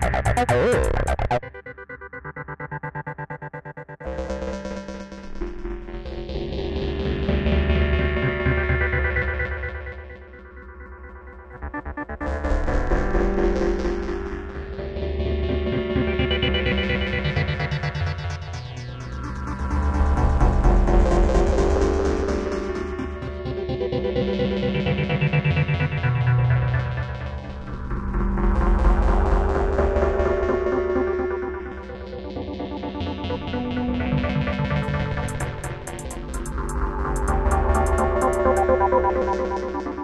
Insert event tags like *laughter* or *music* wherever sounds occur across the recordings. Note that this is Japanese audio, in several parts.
Thank no, no, no.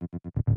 you *laughs*